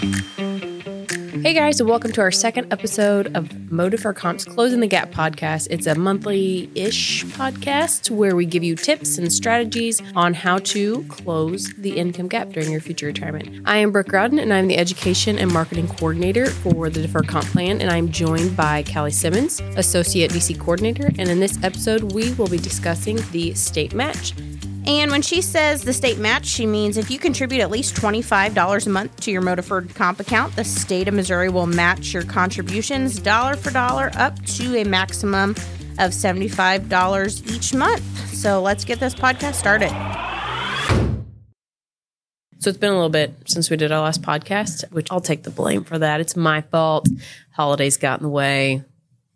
Hey guys, and welcome to our second episode of MO Deferred Comp's Closing the Gap podcast. It's a monthly ish podcast where we give you tips and strategies on how to close the income gap during your future retirement. I am Brooke Groudon, and I'm the Education and Marketing Coordinator for the Deferred Comp Plan, and I'm joined by Callie Simmons, Associate DC Coordinator. And in this episode, we will be discussing the state match. And when she says the state match, she means if you contribute at least $25 a month to your MO Deferred Comp account, the state of Missouri will match your contributions dollar for dollar up to a maximum of $75 each month. So let's get this podcast started. So it's been a little bit since we did our last podcast, which I'll take the blame for that. It's my fault. Holidays got in the way.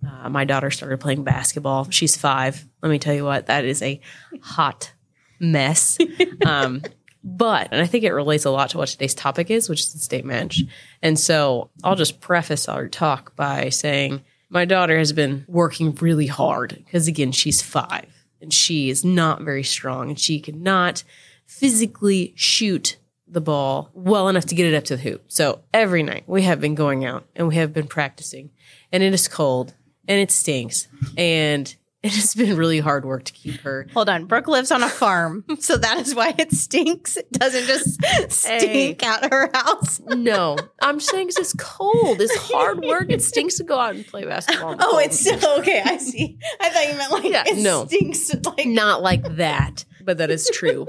Uh, my daughter started playing basketball. She's five. Let me tell you what, that is a hot mess. Um, but, and I think it relates a lot to what today's topic is, which is the state match. And so I'll just preface our talk by saying my daughter has been working really hard because, again, she's five and she is not very strong and she cannot physically shoot the ball well enough to get it up to the hoop. So every night we have been going out and we have been practicing, and it is cold and it stinks and it has been really hard work to keep her. Hold on. Brooke lives on a farm, so that is why it stinks. It doesn't just stink Hey. out her house. No, I'm saying it's cold. It's hard work. It stinks to go out and play basketball. Oh, it's still okay. I see. I thought you meant like Yeah, it no. stinks like not like that, but that is true.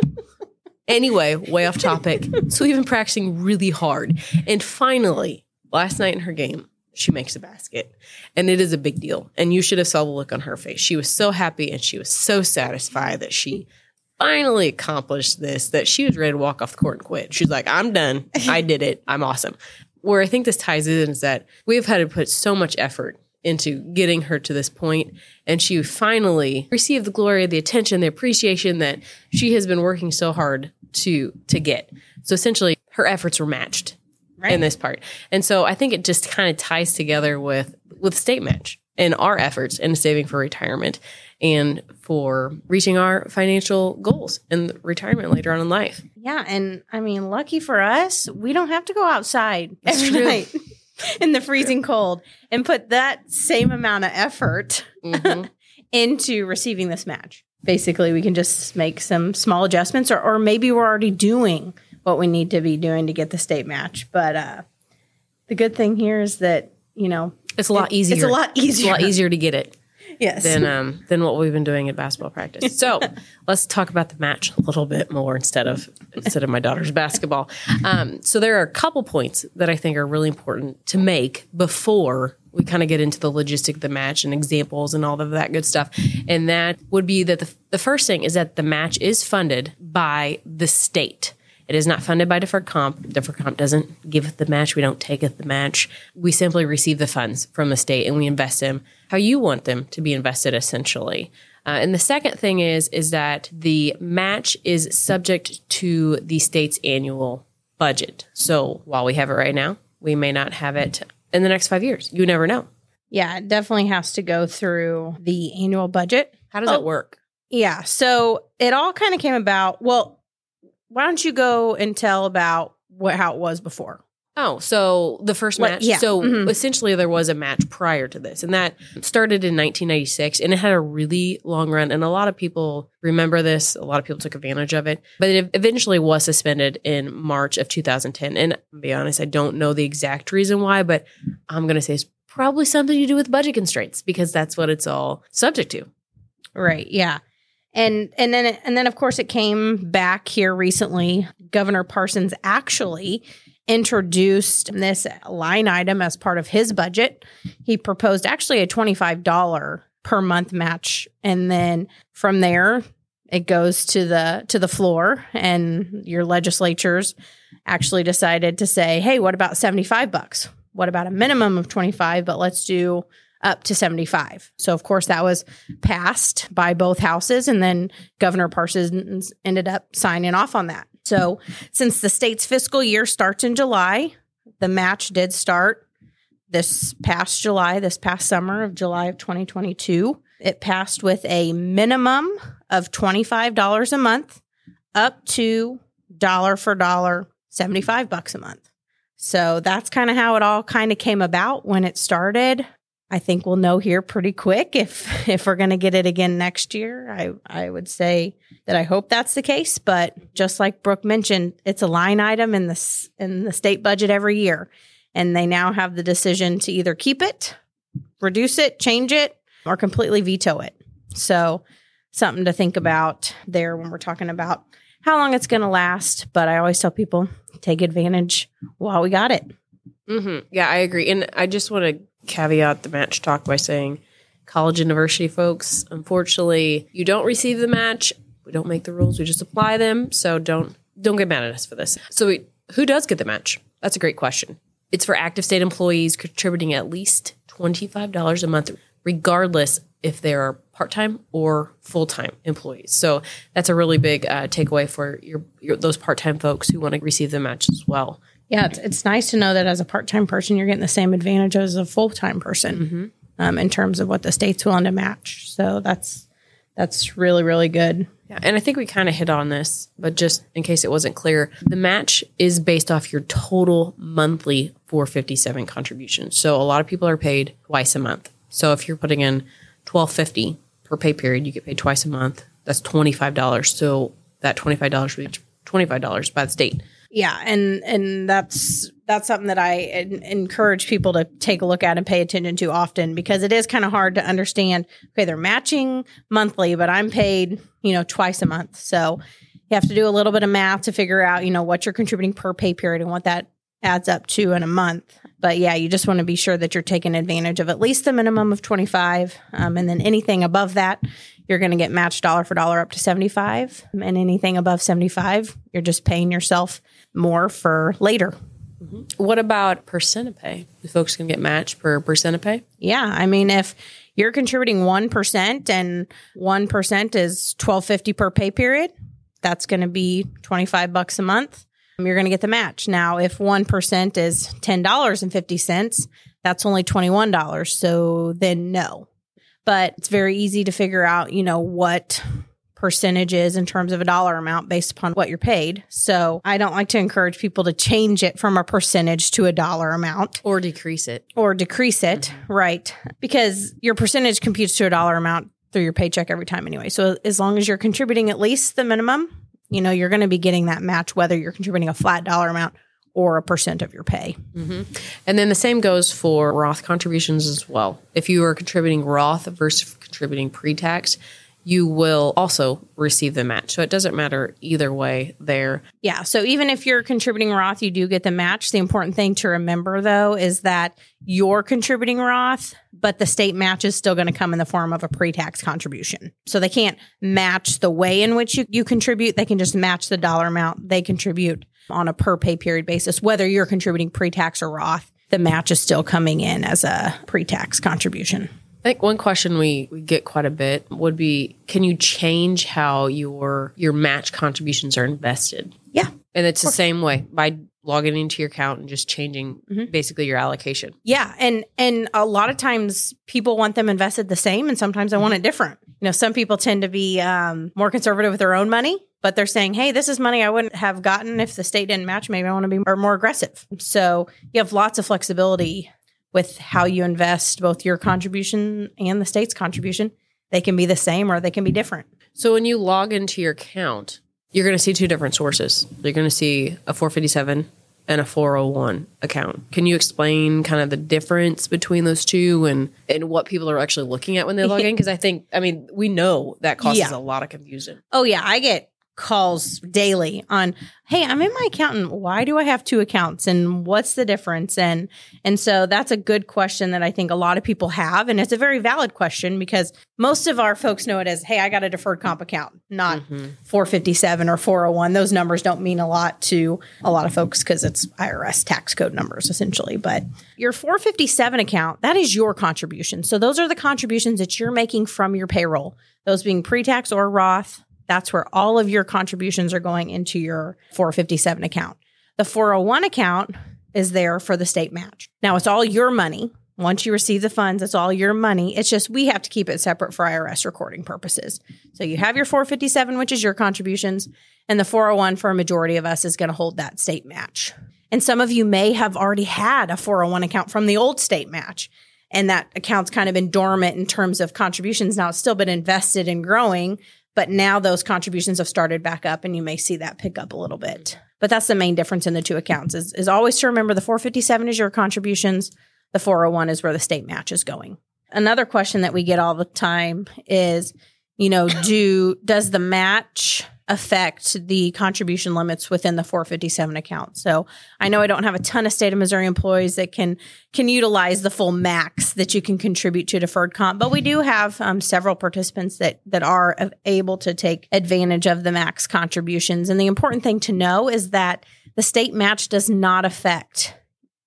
Anyway, way off topic. So we've been practicing really hard. And finally, last night in her game, she makes a basket. And it is a big deal. And you should have saw the look on her face. She was so happy and she was so satisfied that she finally accomplished this that she was ready to walk off the court and quit. She's like, I'm done. I did it. I'm awesome. Where I think this ties in is that we've had to put so much effort into getting her to this point and she finally received the glory the attention the appreciation that she has been working so hard to to get so essentially her efforts were matched in this part and so i think it just kind of ties together with with state match and our efforts in saving for retirement and for reaching our financial goals in retirement later on in life Yeah, and I mean, lucky for us, we don't have to go outside That's every true. night in the freezing cold and put that same amount of effort Mhm. into receiving this match. Basically, we can just make some small adjustments, or, or maybe we're already doing what we need to be doing to get the state match. But uh, the good thing here is that you know it's a lot easier It's a lot easier. it's a lot easier to get it Yes. than um than what we've been doing at basketball practice. So let's talk about the match a little bit more instead of instead of my daughter's basketball. Um, so there are a couple points that I think are really important to make before we kind of get into the logistic of the match and examples and all of that good stuff. And that would be that the, the first thing is that the match is funded by the state. It is not funded by deferred comp. Deferred comp doesn't give the match. We don't take the match. We simply receive the funds from the state and we invest them how you want them to be invested, essentially. Uh, and the second thing is is that the match is subject to the state's annual budget. So while we have it right now, we may not have it in the next five years. You never know. yeah, it definitely has to go through the annual budget. How does Oh. that work? Yeah. So it all kind of came about. Well, why don't you go and tell about what how it was before? Oh, so the first Like, match. yeah, So mhm. essentially, there was a match prior to this, and that started in 1996, and it had a really long run. And a lot of people remember this. A lot of people took advantage of it, but it eventually was suspended in March of 2010. And to be honest, I don't know the exact reason why, but I'm going to say it's probably something to do with budget constraints because that's what it's all subject to. Right. Yeah. And and then and then of course it came back here recently. Governor Parsons actually introduced this line item as part of his budget. He proposed actually a $25 per month match and then from there it goes to the to the floor and your legislatures actually decided to say, "Hey, what about 75 bucks? What about a minimum of 25, but let's do up to 75." So of course that was passed by both houses and then Governor Parsons ended up signing off on that. So since the state's fiscal year starts in July, the match did start this past July, this past summer of July of 2022. It passed with a minimum of $25 a month up to dollar for dollar 75 bucks a month. So that's kind of how it all kind of came about when it started. I think we'll know here pretty quick if if we're going to get it again next year. I I would say that I hope that's the case, but just like Brooke mentioned, it's a line item in the in the state budget every year, and they now have the decision to either keep it, reduce it, change it, or completely veto it. So something to think about there when we're talking about how long it's going to last. But I always tell people take advantage while we got it. Mm-hmm. Yeah, I agree, and I just want to caveat the match talk by saying college university folks unfortunately you don't receive the match. We don't make the rules. We just apply them. So don't don't get mad at us for this. So we, who does get the match? That's a great question. It's for active state employees contributing at least $25 a month regardless if they are part-time or full-time employees. So that's a really big uh, takeaway for your, your those part-time folks who want to receive the match as well yeah, it's, it's nice to know that as a part time person, you're getting the same advantage as a full time person mm-hmm. um, in terms of what the state's willing to match. So that's that's really really good. Yeah, and I think we kind of hit on this, but just in case it wasn't clear, the match is based off your total monthly 457 contribution. So a lot of people are paid twice a month. So if you're putting in 1250 per pay period, you get paid twice a month. That's $25. So that $25 would be $25 by the state. Yeah, and and that's that's something that I encourage people to take a look at and pay attention to often because it is kind of hard to understand. Okay, they're matching monthly, but I'm paid, you know, twice a month. So you have to do a little bit of math to figure out, you know, what you're contributing per pay period and what that adds up to in a month. But yeah, you just want to be sure that you're taking advantage of at least the minimum of 25. Um, and then anything above that, you're going to get matched dollar for dollar up to 75. And anything above 75, you're just paying yourself more for later. Mm-hmm. What about percent of pay? The folks can get matched per percent of pay? Yeah. I mean, if you're contributing 1% and 1% is 1250 per pay period, that's going to be 25 bucks a month. You're going to get the match. Now, if 1% is $10.50, that's only $21. So then no. But it's very easy to figure out, you know, what percentages in terms of a dollar amount based upon what you're paid. So I don't like to encourage people to change it from a percentage to a dollar amount or decrease it or decrease it, mm-hmm. right? Because your percentage computes to a dollar amount through your paycheck every time anyway. So as long as you're contributing at least the minimum, you know, you're going to be getting that match whether you're contributing a flat dollar amount or a percent of your pay. Mm-hmm. And then the same goes for Roth contributions as well. If you are contributing Roth versus contributing pre tax, you will also receive the match. So it doesn't matter either way there. Yeah. So even if you're contributing Roth, you do get the match. The important thing to remember though is that you're contributing Roth, but the state match is still going to come in the form of a pre tax contribution. So they can't match the way in which you, you contribute. They can just match the dollar amount they contribute on a per pay period basis, whether you're contributing pre tax or Roth. The match is still coming in as a pre tax contribution. I think one question we, we get quite a bit would be can you change how your your match contributions are invested? Yeah. And it's the same way by logging into your account and just changing mm-hmm. basically your allocation. Yeah, and and a lot of times people want them invested the same and sometimes I want it different. You know, some people tend to be um, more conservative with their own money, but they're saying, "Hey, this is money I wouldn't have gotten if the state didn't match. Maybe I want to be more, more aggressive." So, you have lots of flexibility with how you invest both your contribution and the state's contribution. They can be the same or they can be different. So when you log into your account, you're going to see two different sources. You're going to see a 457 and a 401 account. Can you explain kind of the difference between those two and and what people are actually looking at when they log in because I think I mean, we know that causes yeah. a lot of confusion. Oh yeah, I get calls daily on hey i'm in my accountant. Why do i have two accounts? And what's the difference? And and so that's a good question that i think a lot of people have. And it's a very valid question because most of our folks know it as hey i got a deferred comp account not mm-hmm. 457 or 401 those numbers don't mean a lot to a lot of folks because it's irs tax code numbers essentially. But your 457 account that is your contribution. So those are the contributions that you're making from your payroll those being pre-tax or roth that's where all of your contributions are going into your 457 account. The 401 account is there for the state match. Now it's all your money. Once you receive the funds, it's all your money. It's just we have to keep it separate for IRS recording purposes. So you have your 457, which is your contributions, and the 401 for a majority of us is going to hold that state match. And some of you may have already had a 401 account from the old state match, and that account's kind of been dormant in terms of contributions. Now it's still been invested and growing, but now those contributions have started back up, and you may see that pick up a little bit. But that's the main difference in the two accounts is, is always to remember the 457 is your contributions the 401 is where the state match is going. Another question that we get all the time is, you know, do does the match affect the contribution limits within the 457 account. So I know I don't have a ton of state of Missouri employees that can can utilize the full max that you can contribute to deferred comp, but we do have um, several participants that that are able to take advantage of the max contributions. And the important thing to know is that the state match does not affect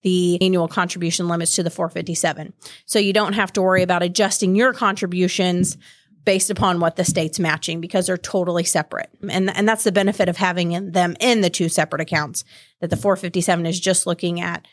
the annual contribution limits to the 457. So you don't have to worry about adjusting your contributions based upon what the state's matching because they're totally separate. And, and that's the benefit of having them in the two separate accounts that the 457 is just looking at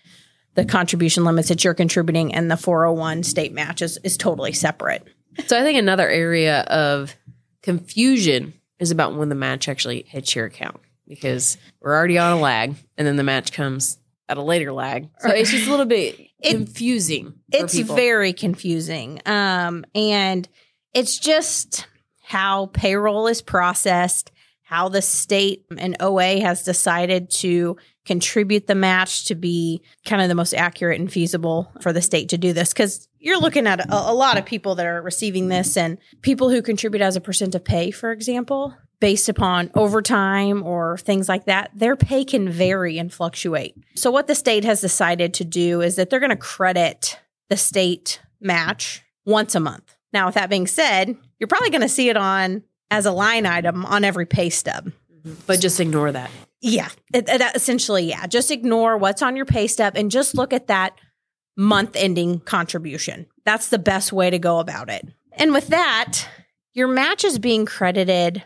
the contribution limits that you're contributing and the 401 state match is, is totally separate. So I think another area of confusion is about when the match actually hits your account because we're already on a lag and then the match comes at a later lag. So it's just a little bit confusing. it's people. very confusing. Um, and it's just how payroll is processed, how the state and OA has decided to contribute the match to be kind of the most accurate and feasible for the state to do this. Because you're looking at a, a, lot of people that are receiving this and people who contribute as a percent of pay, for example, based upon overtime or things like that, their pay can vary and fluctuate. So, what the state has decided to do is that they're going to credit the state match once a month. Now, with that being said, you're probably going to see it on as a line item on every pay stub. Mm-hmm. But just ignore that. Yeah, it, it, uh, essentially, yeah. Just ignore what's on your pay stub and just look at that month ending contribution. That's the best way to go about it. And with that, your match is being credited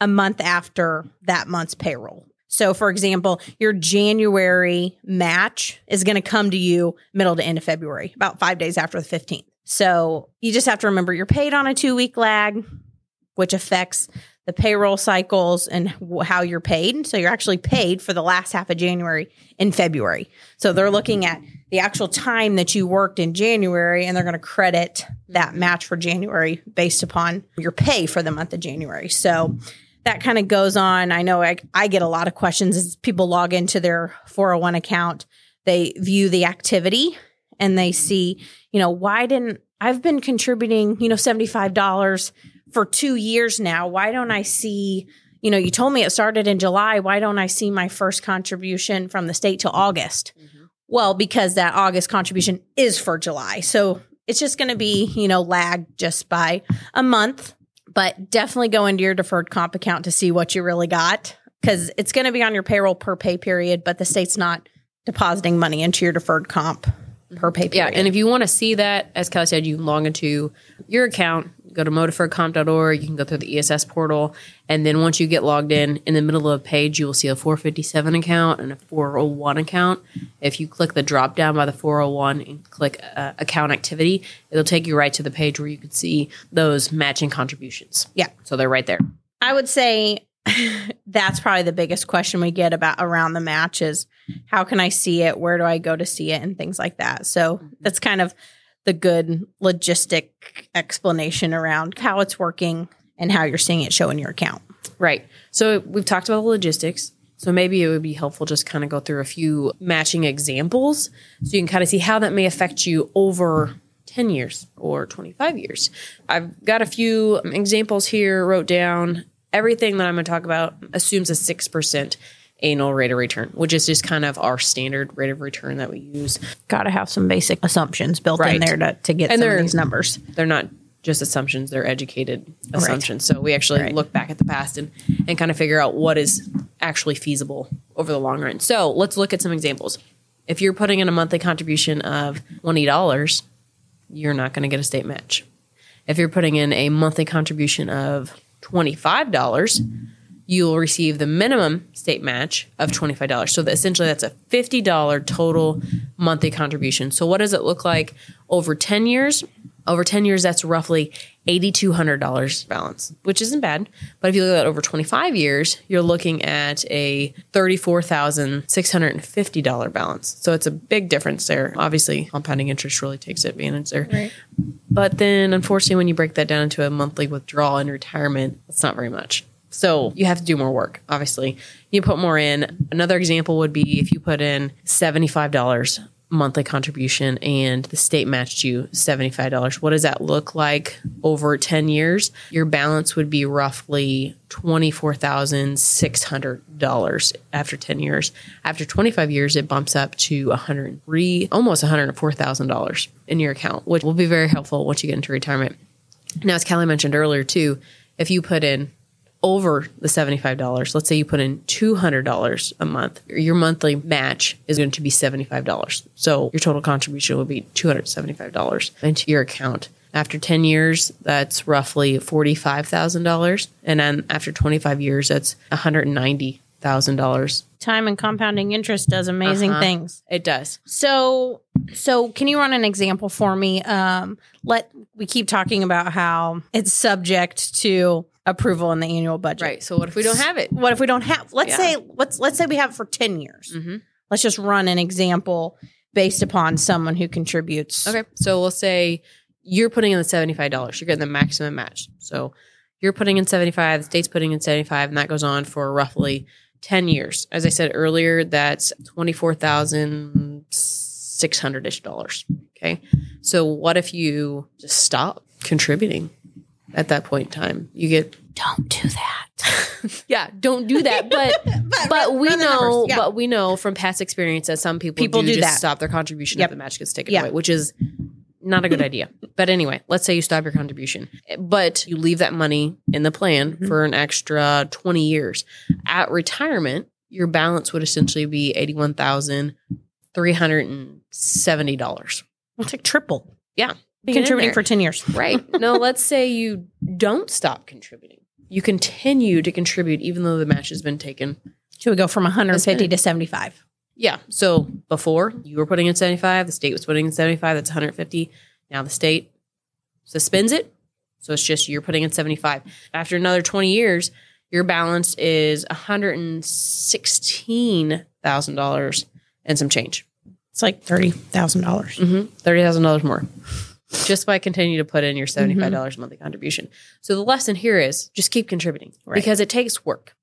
a month after that month's payroll. So, for example, your January match is going to come to you middle to end of February, about five days after the 15th. So, you just have to remember you're paid on a two week lag, which affects the payroll cycles and how you're paid. So, you're actually paid for the last half of January in February. So, they're looking at the actual time that you worked in January and they're going to credit that match for January based upon your pay for the month of January. So, that kind of goes on. I know I, I get a lot of questions as people log into their 401 account. They view the activity and they see, you know, why didn't I've been contributing, you know, $75 for two years now. Why don't I see, you know, you told me it started in July. Why don't I see my first contribution from the state till August? Mm-hmm. Well, because that August contribution is for July. So it's just going to be, you know, lagged just by a month but definitely go into your deferred comp account to see what you really got because it's going to be on your payroll per pay period, but the state's not depositing money into your deferred comp per pay period. Yeah, and if you want to see that, as Kelly said, you can log into your account, go to modeferredcomp.org, you can go through the ESS portal, and then once you get logged in, in the middle of a page, you will see a 457 account and a 401 account. If you click the drop down by the 401 and click uh, account activity, it'll take you right to the page where you can see those matching contributions. Yeah. So they're right there. I would say that's probably the biggest question we get about around the match is how can I see it? Where do I go to see it? And things like that. So mm-hmm. that's kind of the good logistic explanation around how it's working and how you're seeing it show in your account. Right. So we've talked about the logistics. So maybe it would be helpful just kind of go through a few matching examples so you can kind of see how that may affect you over 10 years or 25 years. I've got a few examples here wrote down everything that I'm going to talk about assumes a 6% annual rate of return, which is just kind of our standard rate of return that we use. Got to have some basic assumptions built right. in there to, to get and some of these numbers. They're not just assumptions, they're educated assumptions. Right. So we actually right. look back at the past and, and kind of figure out what is actually feasible over the long run. So let's look at some examples. If you're putting in a monthly contribution of $20, you're not going to get a state match. If you're putting in a monthly contribution of $25, you'll receive the minimum state match of $25. So that essentially that's a $50 total monthly contribution. So what does it look like over 10 years? Over 10 years, that's roughly $8,200 balance, which isn't bad. But if you look at over 25 years, you're looking at a $34,650 balance. So it's a big difference there. Obviously, compounding interest really takes advantage there. Right. But then, unfortunately, when you break that down into a monthly withdrawal in retirement, it's not very much. So you have to do more work, obviously. You put more in. Another example would be if you put in $75 monthly contribution and the state matched you $75. What does that look like over 10 years? Your balance would be roughly $24,600 after 10 years. After 25 years, it bumps up to 103, almost $104,000 in your account, which will be very helpful once you get into retirement. Now, as Kelly mentioned earlier, too, if you put in over the $75, let's say you put in $200 a month, your monthly match is going to be $75. So your total contribution will be $275 into your account. After 10 years, that's roughly $45,000. And then after 25 years, that's $190,000. Time and compounding interest does amazing Uh-huh. things. It does. So, so can you run an example for me? Um, let we keep talking about how it's subject to approval in the annual budget. Right. So what if we don't have it? What if we don't have? Let's Yeah. say let's let's say we have it for ten years. Mm-hmm. Let's just run an example based upon someone who contributes. Okay. So we'll say you're putting in the $75. You're getting the maximum match. So you're putting in 75, the state's putting in 75, and that goes on for roughly 10 years. As I said earlier, that's $24,600 ish dollars. Okay. So what if you just stop contributing at that point in time? You get, Don't do that. yeah, don't do that. But, but run- we know. Yeah. but we know from past experience that some people, People do, do just that. stop their contribution Yep. if the match gets taken Yeah. away, which is not a good idea. But anyway, let's say you stop your contribution, but you leave that money in the plan Mhm. for an extra 20 years. At retirement, your balance would essentially be $81,370. It's like triple. Yeah. Contributing for ten years. Right. No, let's say you don't stop contributing. You continue to contribute even though the match has been taken. Should we go from 150 That's to 75? Yeah. So before you were putting in 75, the state was putting in 75, that's 150. Now the state suspends it. So it's just you're putting in 75. After another 20 years, your balance is $116,000 and some change. It's like $30,000. Mm-hmm. $30,000 more. Just by continuing to put in your $75 monthly contribution. So the lesson here is just keep contributing Right. because it takes work.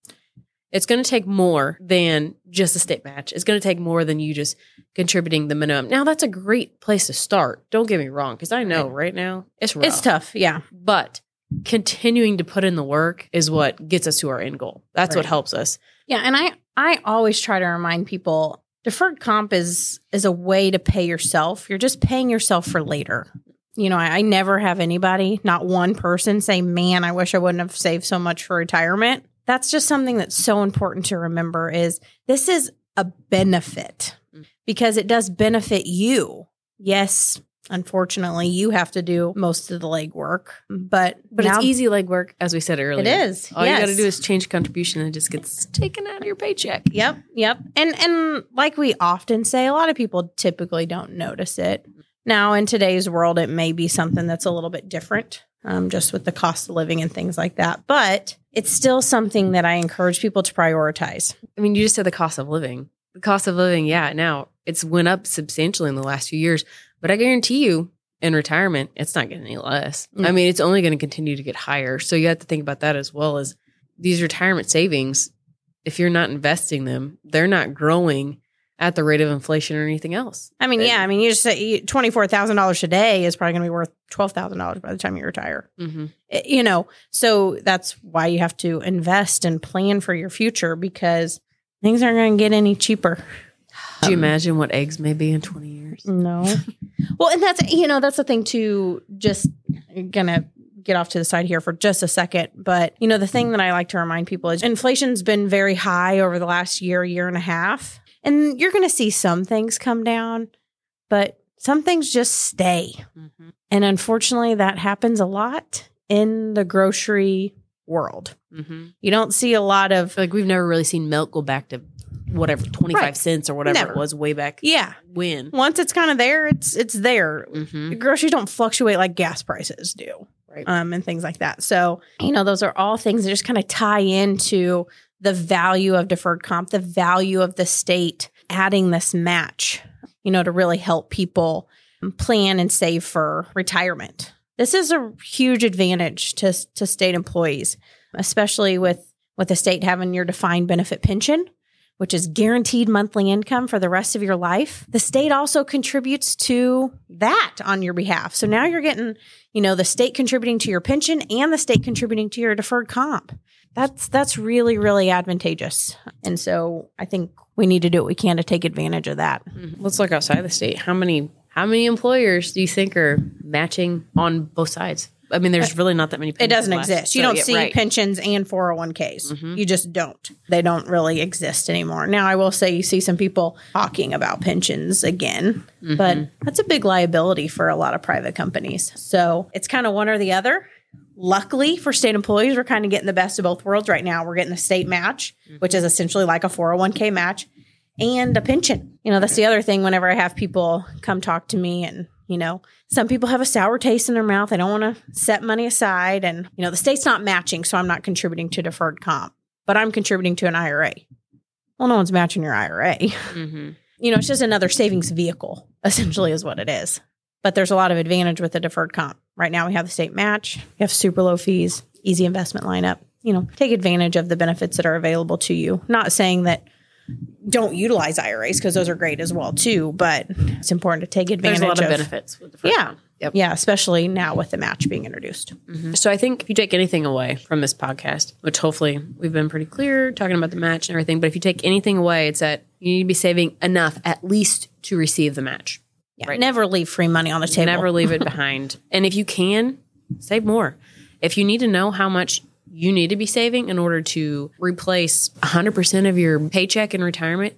It's going to take more than just a state match. It's going to take more than you just contributing the minimum. Now, that's a great place to start. Don't get me wrong, because I know right now it's rough. It's tough. Yeah. But continuing to put in the work is what gets us to our end goal. That's what helps us. Yeah, and I I always try to remind people deferred comp is is a way to pay yourself. You're just paying yourself for later. You know, I, I never have anybody, not one person, say, "Man, I wish I wouldn't have saved so much for retirement." That's just something that's so important to remember. Is this is a benefit Mm. because it does benefit you. Yes, unfortunately, you have to do most of the legwork, but But now- it's easy legwork, as we said earlier. It is. All you got to do is change contribution and it just gets taken out of your paycheck. Yep, yep. And and like we often say, a lot of people typically don't notice it. Now, in today's world, it may be something that's a little bit different, um, just with the cost of living and things like that. But it's still something that I encourage people to prioritize. I mean, you just said the cost of living. The cost of living, yeah, now it's went up substantially in the last few years, but I guarantee you in retirement, it's not getting any less. Mm. I mean, it's only going to continue to get higher. So you have to think about that as well as these retirement savings. If you're not investing them, they're not growing at the rate of inflation or anything else. I mean, It- yeah, I mean, you just say twenty four thousand dollars today is probably going to be worth twelve thousand dollars by the time you retire. Mm-hmm. Eh, you know so that's why you have to invest and plan for your future because things aren't going to get any cheaper Do you Um, imagine what eggs may be in 20 years? no well and that's you know that's the thing too just gonna get off to the side here for just a second but you know the thing that i like to remind people is inflation's been very high over the last year year and a half and you're gonna see some things come down but some things just stay Mm-hmm. and unfortunately, that happens a lot in the grocery world. Mm-hmm. You don't see a lot of like we've never really seen milk go back to whatever 25 Right. cents or whatever Never. it was way back yeah. when. Once it's kind of there, it's it's there. Mm-hmm. Groceries don't fluctuate like gas prices do. Right. um, and things like that. So, you know, those are all things that just kind of tie into the value of deferred comp, the value of the state adding this match, you know, to really help people plan and save for retirement. This is a huge advantage to, to state employees, especially with, with the state having your defined benefit pension. Which is guaranteed monthly income for the rest of your life. The state also contributes to that on your behalf. So now you're getting you know the state contributing to your pension and the state contributing to your deferred comp that's that's really really advantageous and so i think we need to do what we can to take advantage of that mm-hmm. Let's look outside the state. How many how many employers do you think are matching on both sides? I mean, there's really not that many. It doesn't left. exist you So, don't yeah, see right. pensions and 401ks Mhm. you just don't they don't really exist anymore now i will say you see some people talking about pensions again Mm-hmm. but that's a big liability for a lot of private companies so it's kind of one or the other luckily for state employees we're kind of getting the best of both worlds right now we're getting a state match which is essentially like a 401k match and a pension you know that's the other thing whenever i have people come talk to me and you know some people have a sour taste in their mouth they don't want to set money aside and you know the state's not matching so i'm not contributing to deferred comp but i'm contributing to an ira well no one's matching your ira Mhm. you know, it's just another savings vehicle, essentially, is what it is. But there's a lot of advantage with the deferred comp. Right now, we have the state match, we have super low fees, easy investment lineup. You know, take advantage of the benefits that are available to you. Not saying that don't utilize IRAs because those are great as well too, but it's important to take advantage There's a lot of, of benefits with the first Yeah. Yep. Yeah, especially now with the match being introduced. Mm-hmm. So I think if you take anything away from this podcast, which hopefully we've been pretty clear talking about the match and everything, but if you take anything away, it's that you need to be saving enough at least to receive the match. Yeah, Right. never leave free money on the table. Never leave it behind. And if you can, save more. If you need to know how much you need to be saving in order to replace 100% of your paycheck in retirement,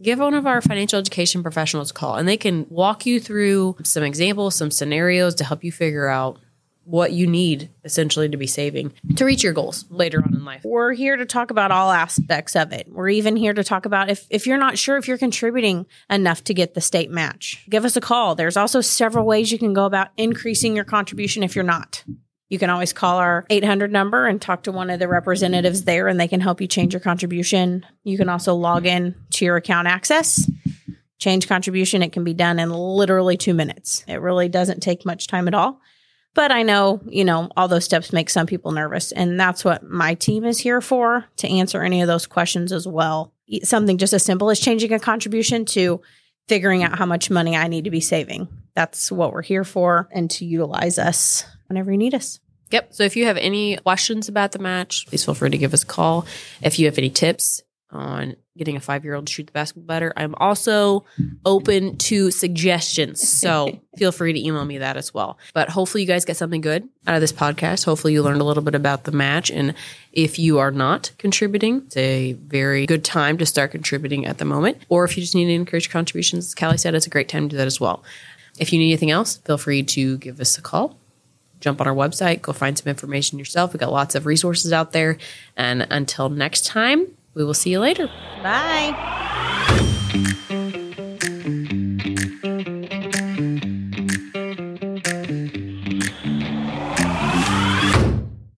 give one of our financial education professionals a call and they can walk you through some examples, some scenarios to help you figure out what you need essentially to be saving to reach your goals later on in life. we're here to talk about all aspects of it. We're even here to talk about if, if you're not sure if you're contributing enough to get the state match, give us a call. There's also several ways you can go about increasing your contribution if you're not. You can always call our 800 number and talk to one of the representatives there, and they can help you change your contribution. You can also log in to your account access, change contribution. It can be done in literally two minutes. It really doesn't take much time at all. But I know, you know, all those steps make some people nervous. And that's what my team is here for to answer any of those questions as well. Something just as simple as changing a contribution to figuring out how much money I need to be saving. That's what we're here for and to utilize us whenever you need us. Yep. So if you have any questions about the match, please feel free to give us a call. If you have any tips on getting a five year old to shoot the basketball better, I'm also open to suggestions. So feel free to email me that as well. But hopefully, you guys get something good out of this podcast. Hopefully, you learned a little bit about the match. And if you are not contributing, it's a very good time to start contributing at the moment. Or if you just need to encourage contributions, as Callie said, it's a great time to do that as well. If you need anything else, feel free to give us a call jump on our website, go find some information yourself. We've got lots of resources out there. And until next time, we will see you later. Bye.